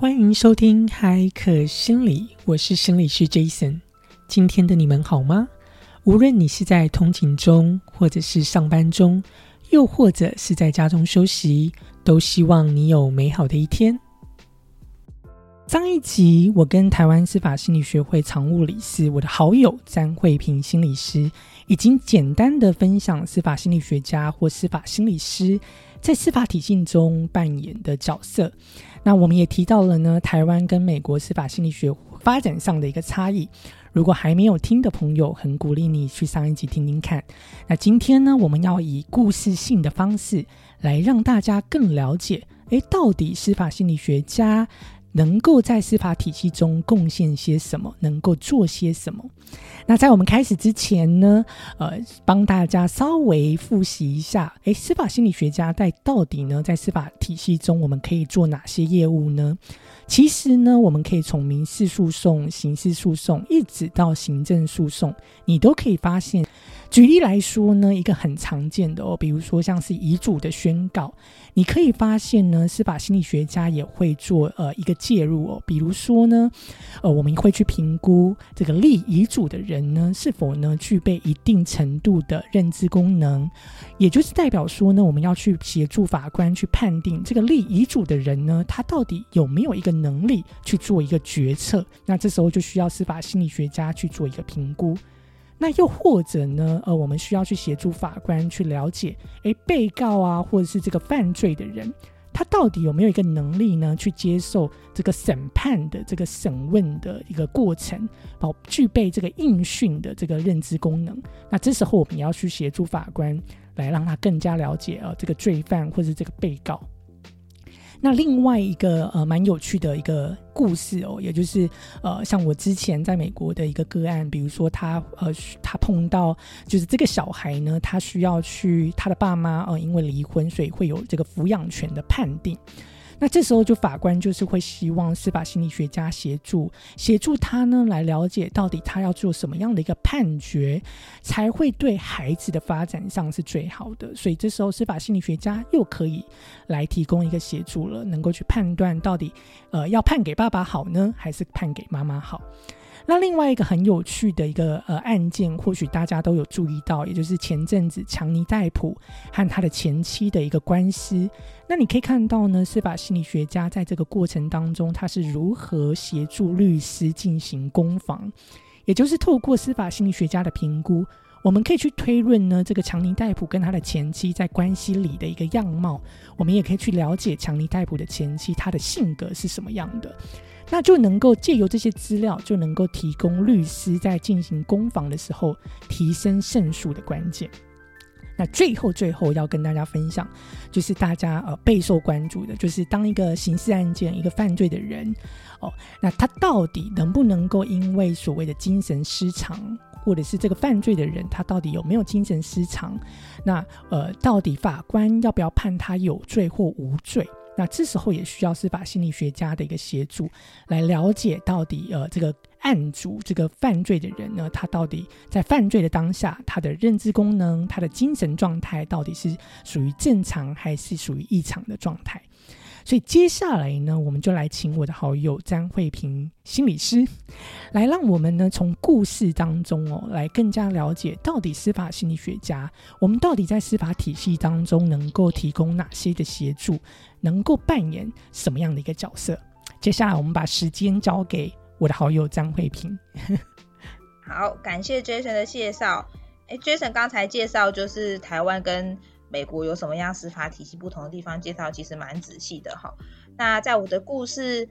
欢迎收听海可心理，我是心理师 Jason。今天的你们好吗？无论你是在通勤中，或者是上班中，又或者是在家中休息，都希望你有美好的一天。上一集，我跟台湾司法心理学会常务理事我的好友詹慧平心理师，已经简单的分享司法心理学家或司法心理师在司法体系中扮演的角色。那我们也提到了呢，台湾跟美国司法心理学发展上的一个差异。如果还没有听的朋友，很鼓励你去上一集听听看。那今天呢，我们要以故事性的方式来让大家更了解，诶，到底司法心理学家。能够在司法体系中贡献些什么？能够做些什么？那在我们开始之前呢，呃，帮大家稍微复习一下，诶，司法心理学家在到底呢，在司法体系中我们可以做哪些业务呢？其实呢，我们可以从民事诉讼、刑事诉讼，一直到行政诉讼，你都可以发现。举例来说呢，一个很常见的哦，比如说像是遗嘱的宣告，你可以发现呢，司法心理学家也会做呃一个介入哦，比如说呢，呃，我们会去评估这个立遗嘱的人呢，是否呢具备一定程度的认知功能，也就是代表说呢，我们要去协助法官去判定这个立遗嘱的人呢，他到底有没有一个能力去做一个决策，那这时候就需要司法心理学家去做一个评估。那又或者呢？呃，我们需要去协助法官去了解，诶，被告啊，或者是这个犯罪的人，他到底有没有一个能力呢，去接受这个审判的这个审问的一个过程，哦，具备这个应讯的这个认知功能。那这时候我们要去协助法官，来让他更加了解呃这个罪犯或者这个被告。那另外一个呃蛮有趣的一个故事哦，也就是呃像我之前在美国的一个个案，比如说他呃他碰到就是这个小孩呢，他需要去他的爸妈呃因为离婚，所以会有这个抚养权的判定。那这时候就法官就是会希望司法心理学家协助协助他呢，来了解到底他要做什么样的一个判决，才会对孩子的发展上是最好的。所以这时候司法心理学家又可以来提供一个协助了，能够去判断到底呃要判给爸爸好呢，还是判给妈妈好。那另外一个很有趣的一个呃案件，或许大家都有注意到，也就是前阵子强尼戴普和他的前妻的一个官司。那你可以看到呢，司法心理学家在这个过程当中，他是如何协助律师进行攻防，也就是透过司法心理学家的评估，我们可以去推论呢，这个强尼戴普跟他的前妻在关系里的一个样貌，我们也可以去了解强尼戴普的前妻他的性格是什么样的。那就能够借由这些资料，就能够提供律师在进行攻防的时候提升胜诉的关键。那最后最后要跟大家分享，就是大家呃备受关注的，就是当一个刑事案件一个犯罪的人哦，那他到底能不能够因为所谓的精神失常，或者是这个犯罪的人他到底有没有精神失常？那呃，到底法官要不要判他有罪或无罪？那这时候也需要司法心理学家的一个协助，来了解到底呃这个案主这个犯罪的人呢，他到底在犯罪的当下，他的认知功能、他的精神状态到底是属于正常还是属于异常的状态。所以接下来呢，我们就来请我的好友张慧平心理师，来让我们呢从故事当中哦，来更加了解到底司法心理学家，我们到底在司法体系当中能够提供哪些的协助，能够扮演什么样的一个角色。接下来我们把时间交给我的好友张慧平。好，感谢 Jason 的介绍。哎，Jason 刚才介绍就是台湾跟。美国有什么样司法体系不同的地方？介绍其实蛮仔细的哈。那在我的故事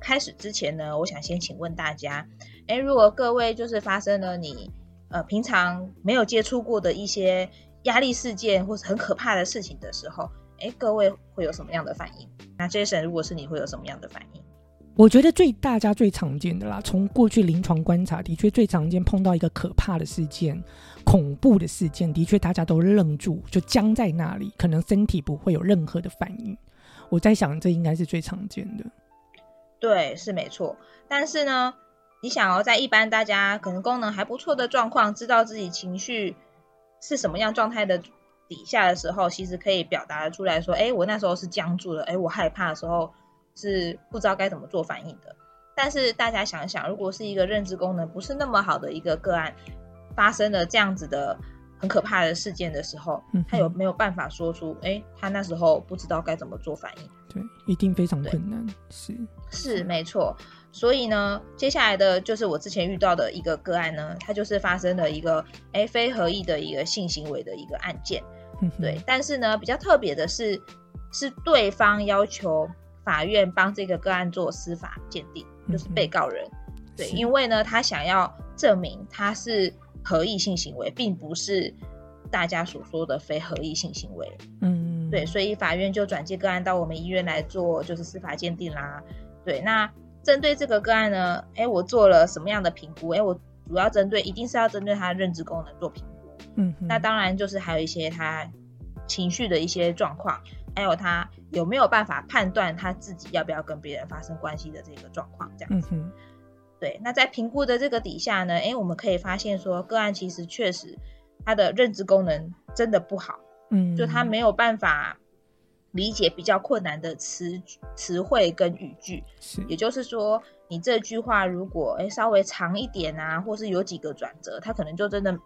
开始之前呢，我想先请问大家：诶，如果各位就是发生了你呃平常没有接触过的一些压力事件或是很可怕的事情的时候，诶，各位会有什么样的反应？那 Jason，如果是你会有什么样的反应？我觉得最大家最常见的啦，从过去临床观察，的确最常见碰到一个可怕的事件、恐怖的事件，的确大家都愣住，就僵在那里，可能身体不会有任何的反应。我在想，这应该是最常见的。对，是没错。但是呢，你想要在一般大家可能功能还不错的状况，知道自己情绪是什么样状态的底下的时候，其实可以表达出来说：“哎，我那时候是僵住了。哎，我害怕的时候。”是不知道该怎么做反应的。但是大家想想，如果是一个认知功能不是那么好的一个个案，发生了这样子的很可怕的事件的时候，他有没有办法说出，哎，他那时候不知道该怎么做反应？对，一定非常困难。是是没错。所以呢，接下来的就是我之前遇到的一个个案呢，它就是发生了一个哎非合意的一个性行为的一个案件。对，但是呢，比较特别的是，是对方要求法院帮这个个案做司法鉴定，就是被告人。对，因为呢，他想要证明他是合意性行为，并不是大家所说的非合意性行为。嗯，对，所以法院就转接个案到我们医院来做，就是司法鉴定啦。对，那。针对这个个案呢，哎，我做了什么样的评估？哎，我主要针对，一定是要针对他认知功能做评估。嗯，那当然就是还有一些他情绪的一些状况，还有他有没有办法判断他自己要不要跟别人发生关系的这个状况，这样子。对，那在评估的这个底下呢，哎，我们可以发现说，个案其实确实他的认知功能真的不好。嗯，就他没有办法。理解比较困难的词词汇跟语句，是，也就是说，你这句话如果哎稍微长一点啊，或是有几个转折，他可能就真的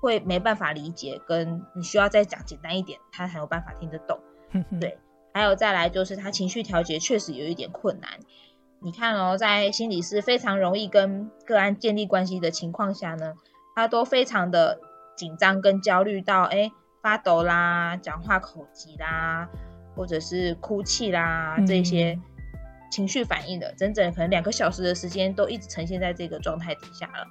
会没办法理解，跟你需要再讲简单一点，他才有办法听得懂。对，还有再来就是他情绪调节确实有一点困难。你看哦，在心理师非常容易跟个案建立关系的情况下呢，他都非常的紧张跟焦虑到哎。发抖啦，讲话口急啦，或者是哭泣啦，这些情绪反应的，整整可能两个小时的时间都一直呈现在这个状态底下了。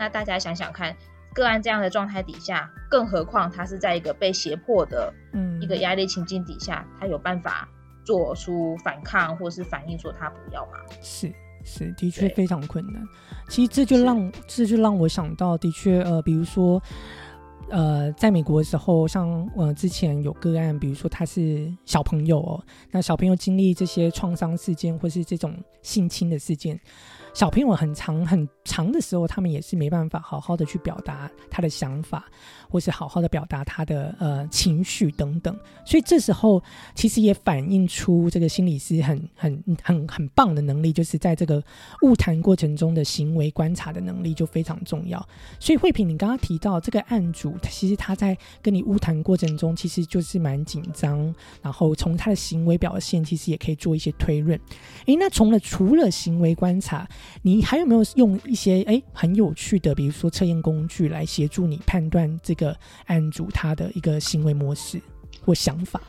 那大家想想看，个案这样的状态底下，更何况他是在一个被胁迫的嗯一个压力情境底下，他有办法做出反抗或是反应说他不要吗？是是，的确非常困难。其实这就让这就让我想到，的确呃，比如说。呃，在美国的时候，像呃之前有个案，比如说他是小朋友哦，那小朋友经历这些创伤事件或是这种性侵的事件。小朋友很长很长的时候，他们也是没办法好好的去表达他的想法，或是好好的表达他的呃情绪等等。所以这时候其实也反映出这个心理师很 很很很棒的能力，就是在这个误谈过程中的行为观察的能力就非常重要。所以慧萍，你刚刚提到这个案主，其实他在跟你误谈过程中，其实就是蛮紧张，然后从他的行为表现，其实也可以做一些推论。诶，那从了除了行为观察。你还有没有用一些哎很有趣的，比如说测验工具来协助你判断这个案主他的一个行为模式或想法？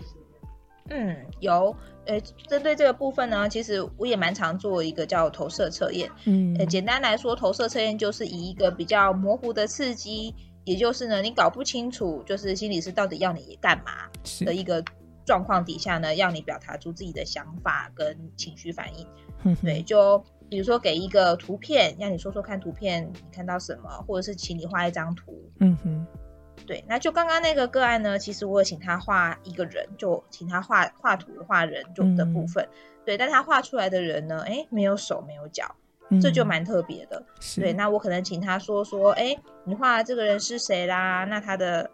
嗯，有。呃，针对这个部分呢，其实我也蛮常做一个叫投射测验。嗯，呃，简单来说，投射测验就是以一个比较模糊的刺激，也就是呢，你搞不清楚就是心理师到底要你干嘛的一个状况底下呢，让你表达出自己的想法跟情绪反应。对，就。比如说给一个图片，让你说说看图片你看到什么，或者是请你画一张图。嗯哼，对，那就刚刚那个个案呢，其实我请他画一个人，就请他画画图画人就的部分。对，但他画出来的人呢，哎，没有手没有脚，这就蛮特别的。对，那我可能请他说说，哎，你画的这个人是谁啦？那他的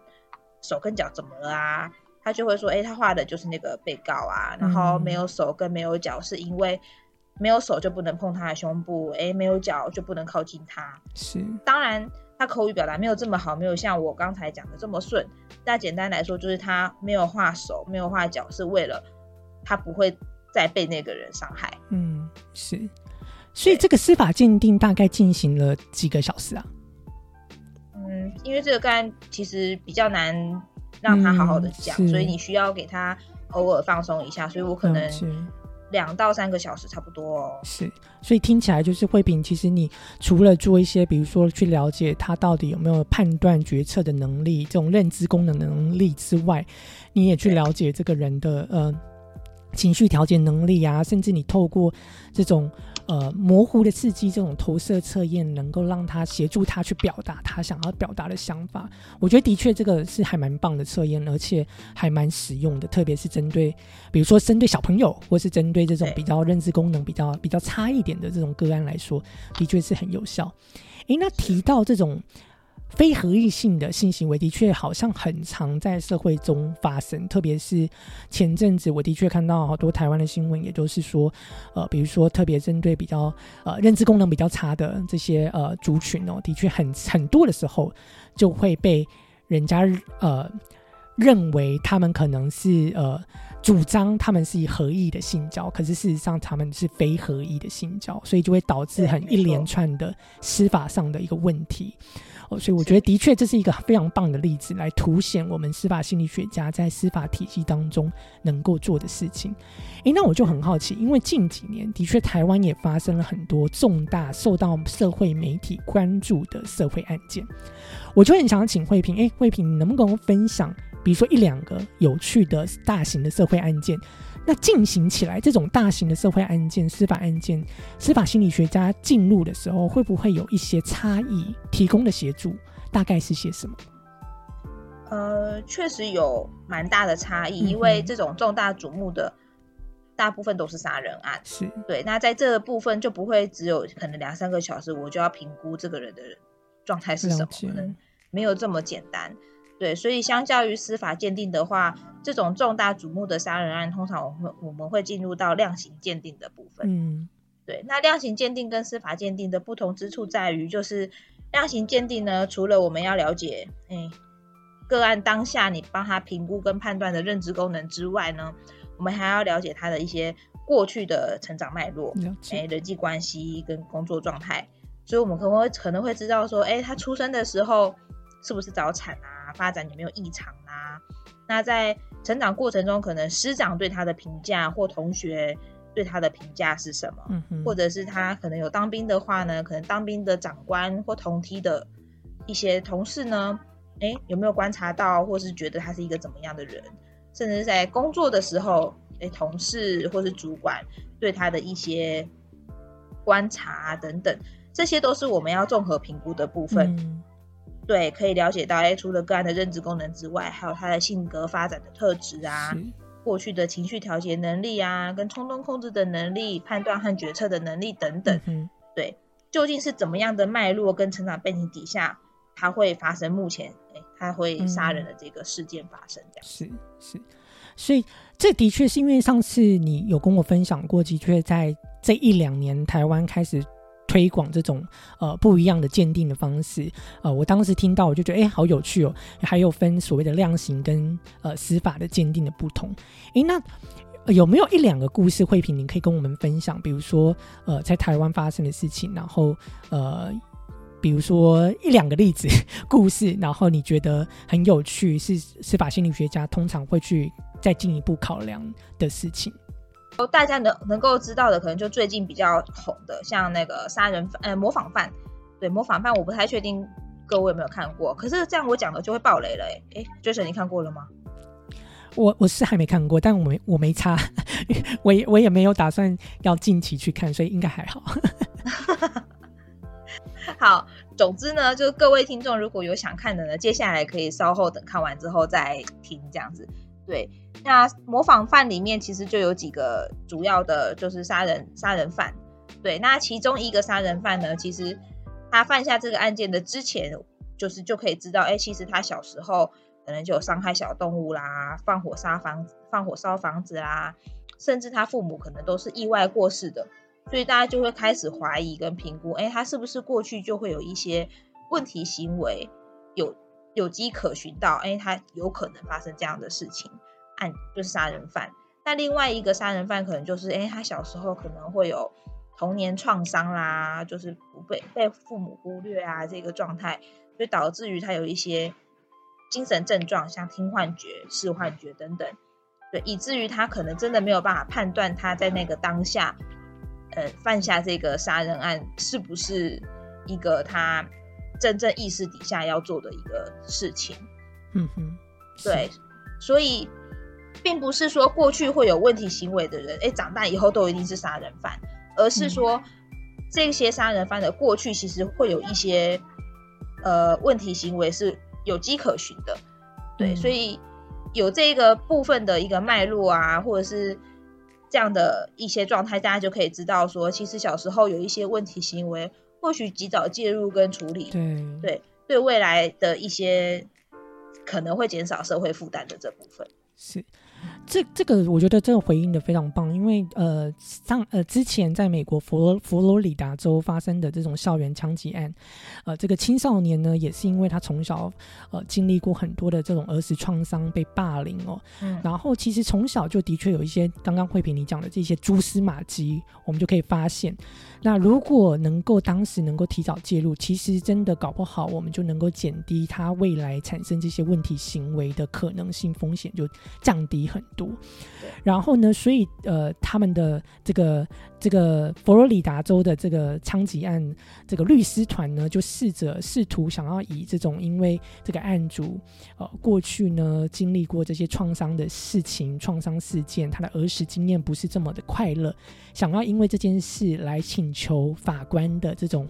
手跟脚怎么了啊？他就会说，哎，他画的就是那个被告啊，然后没有手跟没有脚是因为。没有手就不能碰他的胸部，哎，没有脚就不能靠近他。是，当然他口语表达没有这么好，没有像我刚才讲的这么顺。那简单来说，就是他没有画手，没有画脚，是为了他不会再被那个人伤害。嗯，是。所以这个司法鉴定大概进行了几个小时啊？嗯，因为这个个案其实比较难让他好好的讲，所以你需要给他偶尔放松一下，所以我可能。两到三个小时差不多哦。是，所以听起来就是慧萍，其实你除了做一些，比如说去了解他到底有没有判断决策的能力，这种认知功能能力之外，你也去了解这个人的呃情绪调节能力啊，甚至你透过这种。呃，模糊的刺激这种投射测验，能够让他协助他去表达他想要表达的想法。我觉得的确这个是还蛮棒的测验，而且还蛮实用的，特别是针对，比如说针对小朋友，或是针对这种比较认知功能比较比较差一点的这种个案来说，的确是很有效。诶，那提到这种非合意性的性行为的确好像很常在社会中发生，特别是前阵子，我的确看到好多台湾的新闻，也都是说，呃，比如说特别针对比较呃认知功能比较差的这些呃族群哦，的确很很多的时候就会被人家呃认为他们可能是呃。主张他们是以合意的性交，可是事实上他们是非合意的性交，所以就会导致很一连串的司法上的一个问题。哦，所以我觉得的确这是一个非常棒的例子，来凸显我们司法心理学家在司法体系当中能够做的事情。诶，那我就很好奇，因为近几年的确台湾也发生了很多重大受到社会媒体关注的社会案件，我就很想请慧萍，诶，慧萍，你能不能分享？比如说一两个有趣的大型的社会案件，那进行起来这种大型的社会案件、司法案件，司法心理学家进入的时候，会不会有一些差异？提供的协助大概是些什么？呃，确实有蛮大的差异，因为这种重大瞩目的大部分都是杀人案，是对。那在这个部分就不会只有可能两三个小时，我就要评估这个人的状态是什么，可能没有这么简单。对，所以相较于司法鉴定的话，这种重大瞩目的杀人案，通常我们我们会进入到量刑鉴定的部分。嗯，对。那量刑鉴定跟司法鉴定的不同之处在于，就是量刑鉴定呢，除了我们要了解，哎，个案当下你帮他评估跟判断的认知功能之外呢，我们还要了解他的一些过去的成长脉络，哎，人际关系跟工作状态。所以我们可能会可能会知道说，哎，他出生的时候是不是早产啊？发展有没有异常啊？那在成长过程中，可能师长对他的评价或同学对他的评价是什么？嗯或者是他可能有当兵的话呢？可能当兵的长官或同梯的一些同事呢？哎，有没有观察到，或是觉得他是一个怎么样的人？甚至在工作的时候，诶，同事或是主管对他的一些观察等等，这些都是我们要综合评估的部分。对，可以了解到，哎，除了个案的认知功能之外，还有他的性格发展的特质啊，过去的情绪调节能力啊，跟冲动控制的能力、判断和决策的能力等等。嗯对，究竟是怎么样的脉络跟成长背景底下，他会发生目前，哎，他会杀人的这个事件发生？这样是是，所以这的确是因为上次你有跟我分享过，的确在这一两年台湾开始。推广这种呃不一样的鉴定的方式，呃，我当时听到我就觉得哎，好有趣哦，还有分所谓的量刑跟呃司法的鉴定的不同。哎，那有没有一两个故事慧萍，你可以跟我们分享？比如说呃，在台湾发生的事情，然后呃，比如说一两个例子故事，然后你觉得很有趣，是司法心理学家通常会去再进一步考量的事情。哦，大家能能够知道的，可能就最近比较红的，像那个杀人犯，呃，模仿犯，对，模仿犯，我不太确定各位有没有看过。可是这样我讲的就会爆雷了，哎，哎，Jason，你看过了吗？我我是还没看过，但我没我没差，我也我也没有打算要近期去看，所以应该还好。好，总之呢，就各位听众如果有想看的呢，接下来可以稍后等看完之后再听，这样子。对，那模仿犯里面其实就有几个主要的，就是杀人杀人犯。对，那其中一个杀人犯呢，其实他犯下这个案件的之前，就是就可以知道，哎，其实他小时候可能就有伤害小动物啦，放火杀房放火烧房子啦，甚至他父母可能都是意外过世的，所以大家就会开始怀疑跟评估，哎，他是不是过去就会有一些问题行为有。有机可循到，哎，他有可能发生这样的事情，案就是杀人犯。那另外一个杀人犯可能就是，哎，他小时候可能会有童年创伤啦，就是不被被父母忽略啊，这个状态，就导致于他有一些精神症状，像听幻觉、视幻觉等等，对，以至于他可能真的没有办法判断他在那个当下，呃，犯下这个杀人案是不是一个他。真正意识底下要做的一个事情，嗯哼，对，所以并不是说过去会有问题行为的人，哎，长大以后都一定是杀人犯，而是说这些杀人犯的过去其实会有一些呃问题行为是有迹可循的，对，所以有这个部分的一个脉络啊，或者是这样的一些状态，大家就可以知道说，其实小时候有一些问题行为。或许及早介入跟处理，对对对未来的一些可能会减少社会负担的这部分。是。这这个我觉得这个回应的非常棒，因为呃上呃之前在美国佛罗佛罗里达州发生的这种校园枪击案，呃这个青少年呢也是因为他从小呃经历过很多的这种儿时创伤被霸凌哦，嗯，然后其实从小就的确有一些刚刚慧萍你讲的这些蛛丝马迹，我们就可以发现，那如果能够当时能够提早介入，其实真的搞不好我们就能够减低他未来产生这些问题行为的可能性风险就降低。很多，然后呢？所以呃，他们的这个这个佛罗里达州的这个枪击案，这个律师团呢，就试着试图想要以这种因为这个案主呃过去呢经历过这些创伤的事情、创伤事件，他的儿时经验不是这么的快乐，想要因为这件事来请求法官的这种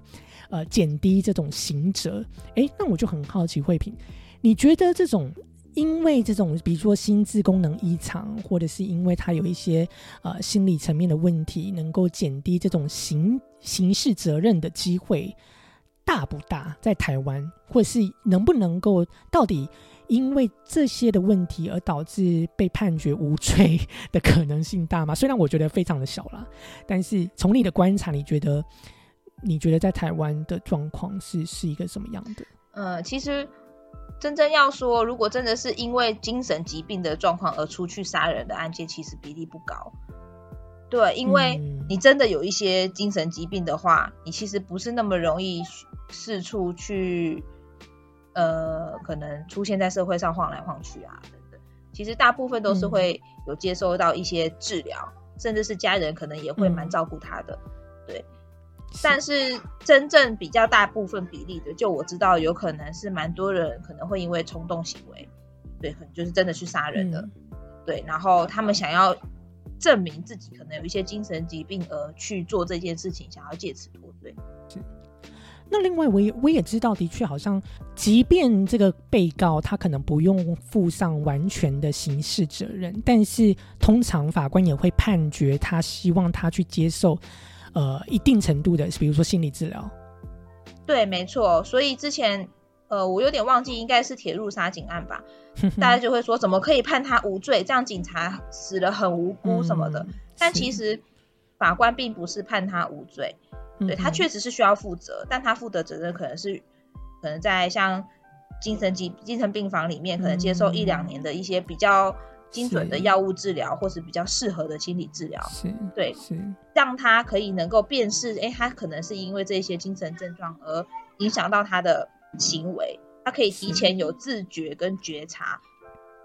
呃减低这种刑责。哎，那我就很好奇，慧萍，你觉得这种？因为这种，比如说心智功能异常，或者是因为他有一些呃心理层面的问题，能够减低这种刑刑事责任的机会大不大？在台湾，或者是能不能够到底因为这些的问题而导致被判决无罪的可能性大吗？虽然我觉得非常的小啦，但是从你的观察，你觉得你觉得在台湾的状况是是一个什么样的？呃，其实。真正要说，如果真的是因为精神疾病的状况而出去杀人的案件，其实比例不高。对，因为你真的有一些精神疾病的话，你其实不是那么容易四处去，呃，可能出现在社会上晃来晃去啊等等。其实大部分都是会有接收到一些治疗，甚至是家人可能也会蛮照顾他的。对。但是真正比较大部分比例的，就我知道，有可能是蛮多人可能会因为冲动行为，对，可能就是真的去杀人的，对，然后他们想要证明自己可能有一些精神疾病而去做这件事情，想要借此脱罪。是。那另外，我也我也知道，的确好像，即便这个被告他可能不用负上完全的刑事责任，但是通常法官也会判决他，希望他去接受。呃，一定程度的，比如说心理治疗，对，没错。所以之前，呃，我有点忘记，应该是铁路杀警案吧？大家就会说，怎么可以判他无罪？这样警察死了很无辜什么的。但其实法官并不是判他无罪，对他确实是需要负责，但他负的责任可能是可能在像精神疾精神病房里面，可能接受一两年的一些比较。精准的药物治疗，或是比较适合的心理治疗，对，让他可以能够辨识，哎，他可能是因为这些精神症状而影响到他的行为，他可以提前有自觉跟觉察，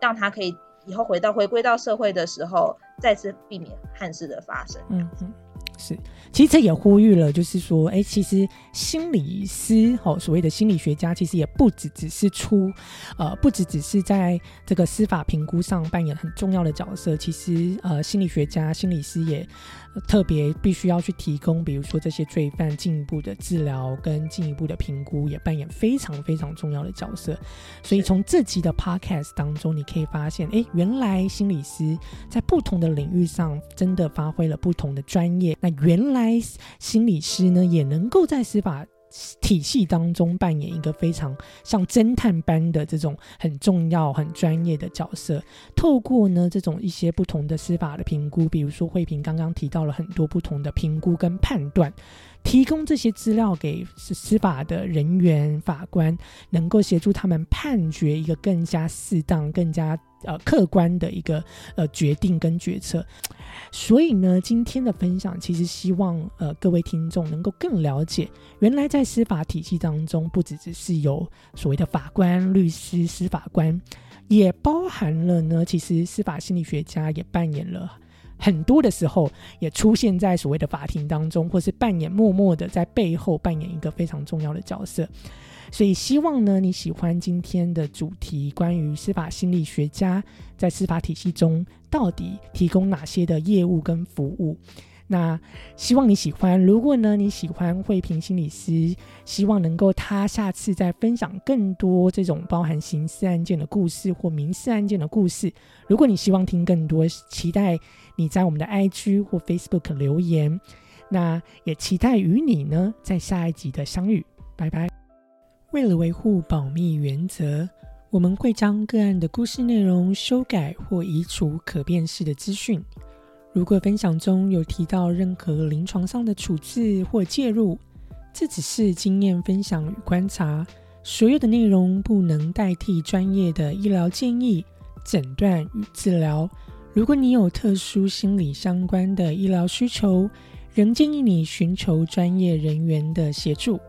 让他可以以后回到回归到社会的时候，再次避免憾事的发生。嗯嗯。是，其实这也呼吁了，就是说，哎，其实心理师，哦，所谓的心理学家，其实也不只只是出，呃，不只只是在这个司法评估上扮演很重要的角色。其实，呃，心理学家、心理师也。特别必须要去提供，比如说这些罪犯进一步的治疗跟进一步的评估，也扮演非常非常重要的角色。所以从这集的 podcast 当中，你可以发现，哎，原来心理师在不同的领域上真的发挥了不同的专业。那原来心理师呢，也能够在司法。体系当中扮演一个非常像侦探般的这种很重要、很专业的角色。透过呢这种一些不同的司法的评估，比如说慧平刚刚提到了很多不同的评估跟判断，提供这些资料给司法的人员、法官，能够协助他们判决一个更加适当、更加。呃，客观的一个呃决定跟决策，所以呢，今天的分享其实希望呃各位听众能够更了解，原来在司法体系当中，不只只是有所谓的法官、律师、司法官，也包含了呢，其实司法心理学家也扮演了很多的时候，也出现在所谓的法庭当中，或是扮演默默的在背后扮演一个非常重要的角色。所以希望呢，你喜欢今天的主题，关于司法心理学家在司法体系中到底提供哪些的业务跟服务。那希望你喜欢。如果呢你喜欢慧平心理师，希望能够他下次再分享更多这种包含刑事案件的故事或民事案件的故事。如果你希望听更多，期待你在我们的 IG 或 Facebook 留言。那也期待与你呢在下一集的相遇。拜拜。为了维护保密原则，我们会将个案的故事内容修改或移除可辨识的资讯。如果分享中有提到任何临床上的处置或介入，这只是经验分享与观察，所有的内容不能代替专业的医疗建议、诊断与治疗。如果你有特殊心理相关的医疗需求，仍建议你寻求专业人员的协助。